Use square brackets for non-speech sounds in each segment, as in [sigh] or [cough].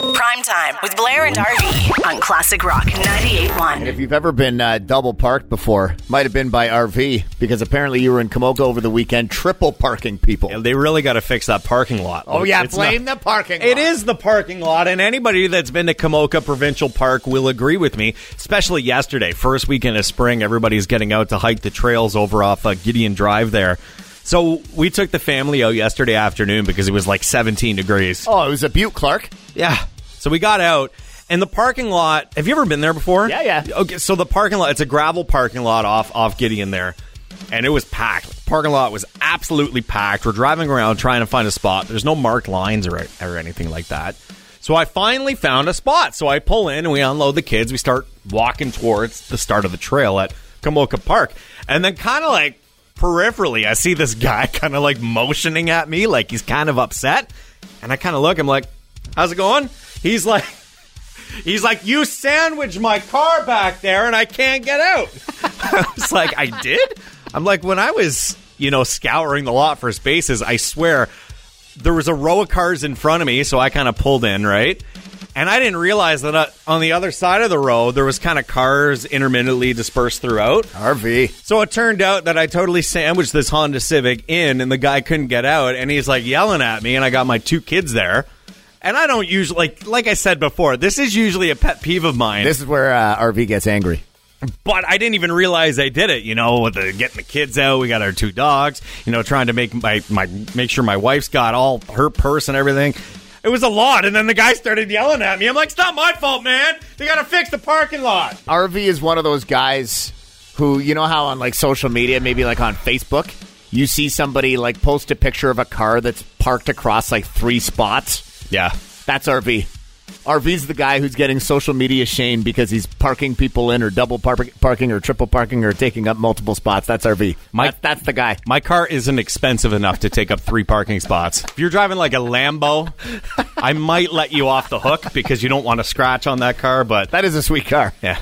Prime time with Blair and RV on Classic Rock 98.1. If you've ever been uh, double parked before, might have been by RV because apparently you were in Komoka over the weekend, triple parking people. They really got to fix that parking lot. Oh yeah, It's blame not- the parking. Lot. It is the parking lot, and anybody that's been to Komoka Provincial Park will agree with me. Especially yesterday, first weekend of spring, everybody's getting out to hike the trails over off uh, Gideon Drive there. So we took the family out yesterday afternoon because it was like 17 degrees. Oh, it was a beaut, Clark. Yeah. So we got out, and the parking lot. Have you ever been there before? Yeah, yeah. Okay, so the parking lot. It's a gravel parking lot off off Gideon there, and it was packed. Parking lot was absolutely packed. We're driving around trying to find a spot. There's no marked lines or or anything like that. So I finally found a spot. So I pull in and we unload the kids. We start walking towards the start of the trail at Komoka Park, and then kind of like peripherally, I see this guy [laughs] kind of like motioning at me, like he's kind of upset. And I kind of look, I'm like, how's it going? He's like, [laughs] he's like, you sandwiched my car back there and I can't get out. [laughs] I was like, I did? I'm like, when I was, you know, scouring the lot for spaces, I swear there was a row of cars in front of me, so I kind of pulled in, right? And I didn't realize that uh, on the other side of the road, there was kind of cars intermittently dispersed throughout. RV. So it turned out that I totally sandwiched this Honda Civic in, and the guy couldn't get out, and he's like yelling at me, and I got my two kids there. And I don't usually like, like I said before, this is usually a pet peeve of mine. This is where uh, RV gets angry. but I didn't even realize I did it. You know, with the getting the kids out, we got our two dogs. You know, trying to make my my make sure my wife's got all her purse and everything. It was a lot, and then the guy started yelling at me. I'm like, "It's not my fault, man. They got to fix the parking lot." RV is one of those guys who, you know, how on like social media, maybe like on Facebook, you see somebody like post a picture of a car that's parked across like three spots. Yeah, That's RV. RV's the guy who's getting social media shame because he's parking people in or double par- parking or triple parking or taking up multiple spots. That's RV. My- That- that's the guy. my car isn't expensive enough to take up three parking spots. If you're driving like a Lambo, I might let you off the hook because you don't want to scratch on that car. But That is a sweet car. Yeah,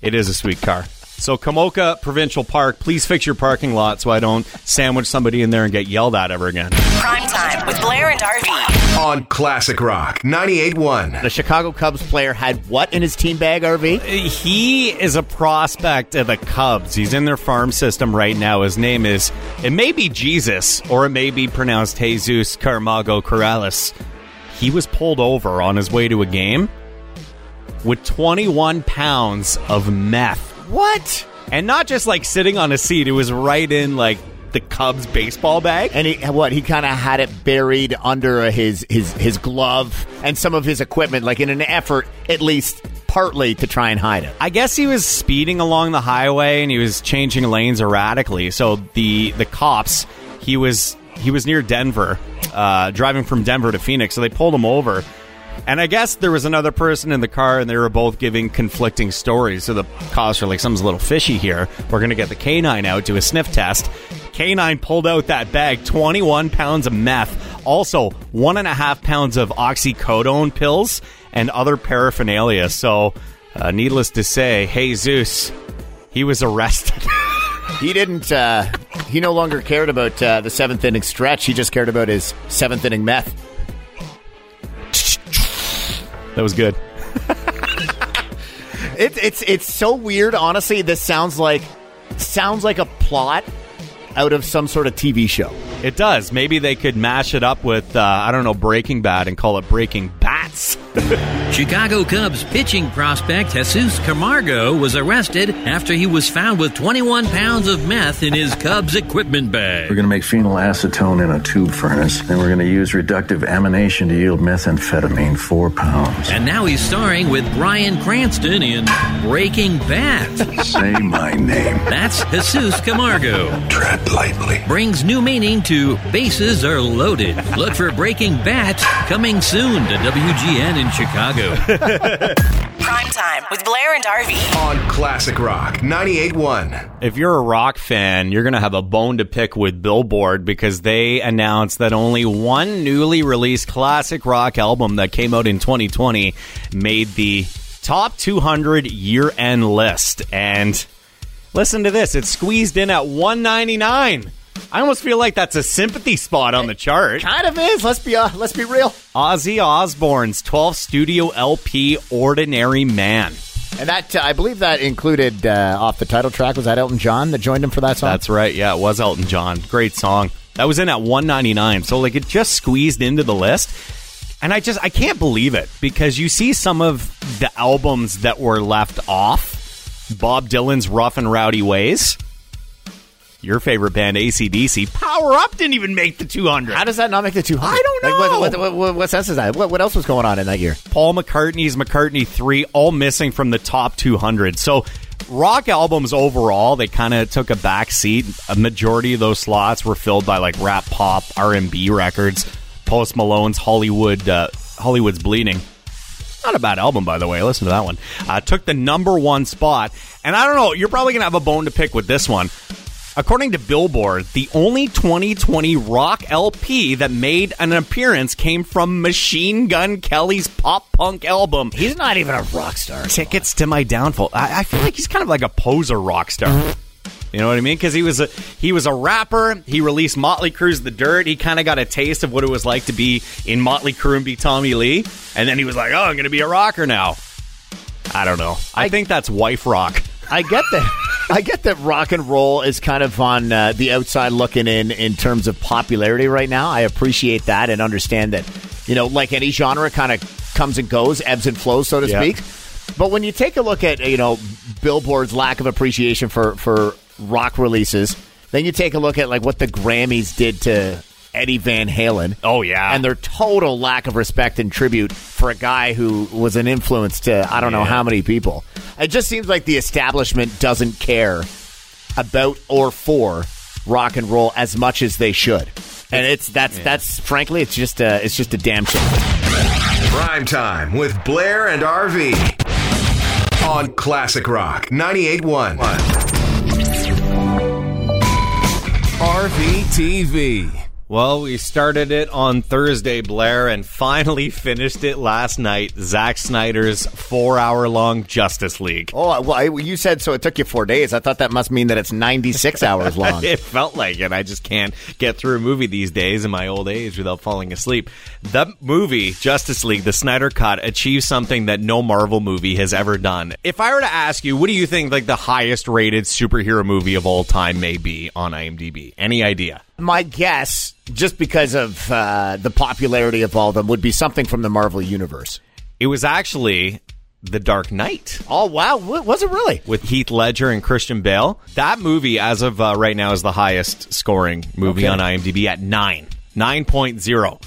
it is a sweet car. So, Komoka Provincial Park, please fix your parking lot so I don't sandwich somebody in there and get yelled at ever again. Prime time with Blair and RV. on Classic Rock 98.1. The Chicago Cubs player had what in his team bag, RV? Uh, he is a prospect of the Cubs. He's in their farm system right now. His name is, it may be Jesus, or it may be pronounced Jesus Camargo Corrales. He was pulled over on his way to a game with 21 pounds of meth. What? And not just like sitting on a seat, it was right in like the Cubs baseball bag. And he what? He kind of had it buried under his his his glove and some of his equipment, like in an effort, at least partly, to try and hide it. I guess he was speeding along the highway and he was changing lanes erratically. So the the cops, he was he was near Denver, uh, driving from Denver to Phoenix. So they pulled him over, and I guess there was another person in the car, and they were both giving conflicting stories. So the cops were like, "Something's a little fishy here. We're going to get the canine out do a sniff test." Canine pulled out that bag, twenty-one pounds of meth, also one and a half pounds of oxycodone pills and other paraphernalia. So, uh, needless to say, Jesus, he was arrested. [laughs] He didn't. Uh, he no longer cared about uh, the seventh inning stretch. He just cared about his seventh inning meth. That was good. [laughs] It, it's it's so weird. Honestly, this sounds like sounds like a plot out of some sort of TV show. It does. Maybe they could mash it up with, uh, I don't know, Breaking Bad and call it Breaking [laughs] Chicago Cubs pitching prospect Jesus Camargo was arrested after he was found with 21 pounds of meth in his Cubs equipment bag. We're going to make phenylacetone in a tube furnace, and we're going to use reductive amination to yield methamphetamine, four pounds. And now he's starring with Bryan Cranston in Breaking Bad. [laughs] Say my name. That's Jesus Camargo. Tread lightly. Brings new meaning to Bases Are Loaded. Look for Breaking Bat coming soon to WGN in Chicago. [laughs] Prime time with Blair and RV. On Classic Rock 98.1. If you're a rock fan, you're going to have a bone to pick with Billboard because they announced that only one newly released classic rock album that came out in 2020 made the top 200 year end list. And listen to this it's squeezed in at 199. I almost feel like that's a sympathy spot on the chart. Kind of is. Let's be uh, let's be real. Ozzy Osbourne's 12 studio LP Ordinary Man. And that uh, I believe that included uh, off the title track was that Elton John that joined him for that song. That's right. Yeah, it was Elton John. Great song. That was in at 199. So like it just squeezed into the list. And I just I can't believe it because you see some of the albums that were left off. Bob Dylan's Rough and Rowdy Ways. Your favorite band, ACDC. Power Up didn't even make the 200. How does that not make the 200? I don't Like, what, know. what, what, what, what sense is that? What, what else was going on in that year? Paul McCartney's McCartney 3 all missing from the top 200. So rock albums overall, they kind of took a back seat. A majority of those slots were filled by like rap pop, R&B records. Post Malone's Hollywood uh, Hollywood's Bleeding. Not a bad album, by the way. Listen to that one. Uh, took the number one spot. And I don't know, you're probably going to have a bone to pick with this one. According to Billboard, the only 2020 rock LP that made an appearance came from Machine Gun Kelly's pop punk album. He's not even a rock star. Tickets to My Downfall. I, I feel like he's kind of like a poser rock star. You know what I mean? Because he was a he was a rapper. He released Motley Crue's "The Dirt." He kind of got a taste of what it was like to be in Motley Crue and be Tommy Lee, and then he was like, "Oh, I'm going to be a rocker now." I don't know. I, think that's wife rock. I get that. I get that rock and roll is kind of on uh, the outside looking in in terms of popularity right now. I appreciate that and understand that, you know, like any genre kind of comes and goes, ebbs and flows, so to Yeah. speak. But when you take a look at, you know, Billboard's lack of appreciation for, for rock releases, then you take a look at like what the Grammys did to Eddie Van Halen. Oh, yeah. And their total lack of respect and tribute for a guy who was an influence to I don't know how many people. It just seems like the establishment doesn't care about or for rock and roll as much as they should. And it's that's that's frankly it's just a it's just a damn shame. Prime time with Blair and RV on Classic Rock 98.1. RV TV. Well, we started it on Thursday, Blair, and finally finished it last night. Zack Snyder's four-hour-long Justice League. Oh well, I, you said so. It took you four days. I thought that must mean that it's ninety six hours long. [laughs] It felt like it. I just can't get through a movie these days in my old age without falling asleep. The movie, Justice League, the Snyder Cut, achieves something that no Marvel movie has ever done. If I were to ask you, what do you think like the highest rated superhero movie of all time may be on IMDb? Any idea? My guess, just because of uh, the popularity of all of them, would be something from the Marvel universe. It was actually The Dark Knight. Oh wow, wa- was it really? with Heath Ledger and Christian Bale. That movie, as of uh, right now, is the highest scoring movie Okay. on IMDb at 9. 9.0.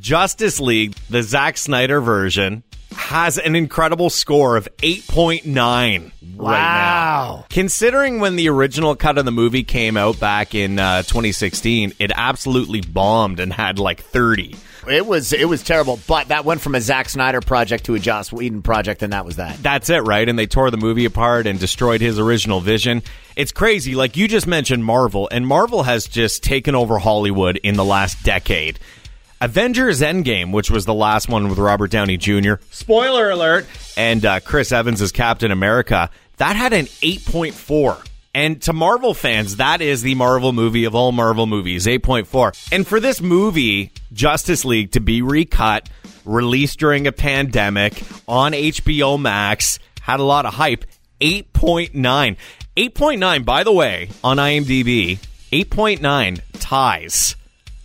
Justice League, the Zack Snyder version, has an incredible score of 8.9 right now. Wow. Considering when the original cut of the movie came out back in uh, 2016, it absolutely bombed and had like 30. It was it was terrible, but that went from a Zack Snyder project to a Joss Whedon project, and that was that. That's it, right? And they tore the movie apart and destroyed his original vision. It's crazy. Like you just mentioned Marvel, and Marvel has just taken over Hollywood in the last decade. Avengers Endgame, which was the last one with Robert Downey Jr., spoiler alert, and uh, Chris Evans as Captain America, that had an 8.4. And to Marvel fans, that is the Marvel movie of all Marvel movies, 8.4. And for this movie, Justice League, to be recut, released during a pandemic on HBO Max, had a lot of hype. 8.9. 8.9, by the way, on IMDb, 8.9 ties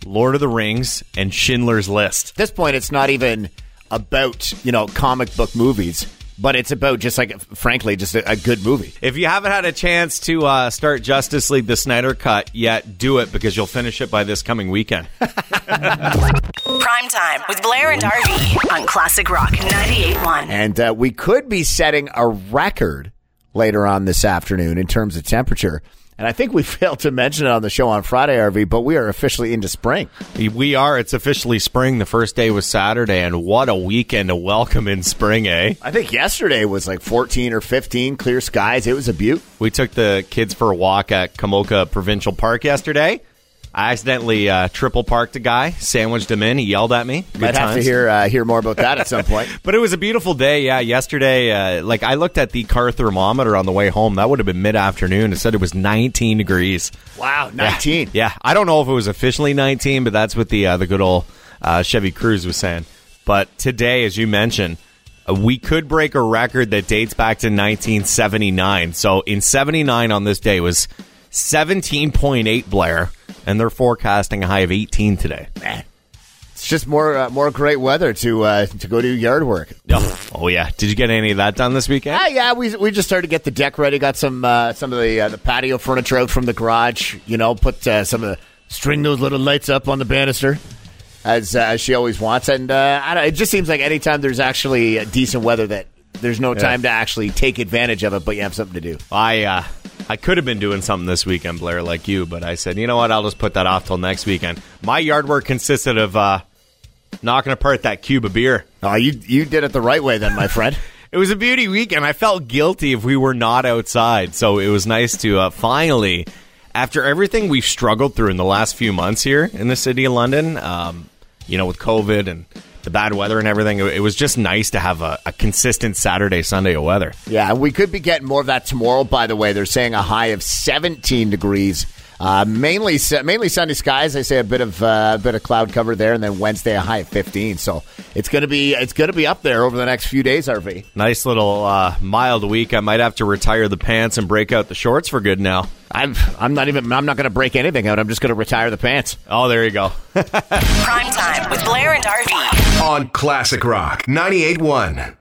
Lord of the Rings and Schindler's List. At this point, it's not even about you know comic book movies, but it's about just like frankly, just a, a good movie. If you haven't had a chance to uh, start Justice League the Snyder Cut yet, do it because you'll finish it by this coming weekend. [laughs] Prime time with Blair and RV on Classic Rock 98.1. And uh, we could be setting a record later on this afternoon in terms of temperature. And I think we [laughs] failed to mention it on the show on Friday, RV, but we are officially into spring. we are. It's officially spring. The first day was Saturday, and what a weekend to welcome in spring, eh? I think yesterday was like 14 or 15, clear skies. It was a beaut. We took the kids for a walk at Komoka Provincial Park yesterday. I accidentally uh, triple parked a guy, sandwiched him in. He yelled at me. Good Might have to hear uh, hear more about that at some point. [laughs] But it was a beautiful day. Yeah, yesterday, uh, like I looked at the car thermometer on the way home. That would have been mid afternoon. It said it was 19 degrees. Wow, 19. Yeah, I don't know if it was officially 19, but that's what the uh, the good old uh, Chevy Cruze was saying. But today, as you mentioned, uh, we could break a record that dates back to 1979. So in 79 on this day was 17.8 Blair, and they're forecasting a high of 18 today. It's just more uh, more great weather to uh, to go do yard work. Oh, oh yeah, did you get any of that done this weekend? Ah, yeah, we we just started to get the deck ready. Got some uh, some of the uh, the patio furniture out from the garage. You know, put uh, some of the string those little lights up on the banister as uh, as she always wants. And uh, I don't, it just seems like anytime there's actually decent weather, that there's no time to actually take advantage of it, but you have something to do. I uh, I could have been doing something this weekend, Blair, like you, but I said, you know what? I'll just put that off till next weekend. My yard work consisted of uh, knocking apart that cube of beer. Oh, you you did it the right way, then, my friend. [laughs] It was a beauty weekend. I felt guilty if we were not outside, so it was nice to uh, finally, after everything we've struggled through in the last few months here in the city of London, um, you know, with COVID and the bad weather and everything, it, was just nice to have a, a consistent Saturday, Sunday of weather. Yeah, we could be getting more of that tomorrow. By the way, they're saying a high of 17 degrees. Uh, mainly, mainly sunny skies. I say a bit of uh, a bit of cloud cover there, and then Wednesday a high of 15. So it's gonna be it's gonna be up there over the next few days. RV. Nice little uh, mild week. I might have to retire the pants and break out the shorts for good now. I'm I'm not even I'm not gonna break anything out. I'm just gonna retire the pants. Oh, there you go. [laughs] Prime time with Blair and RV. On Classic Rock 98.1.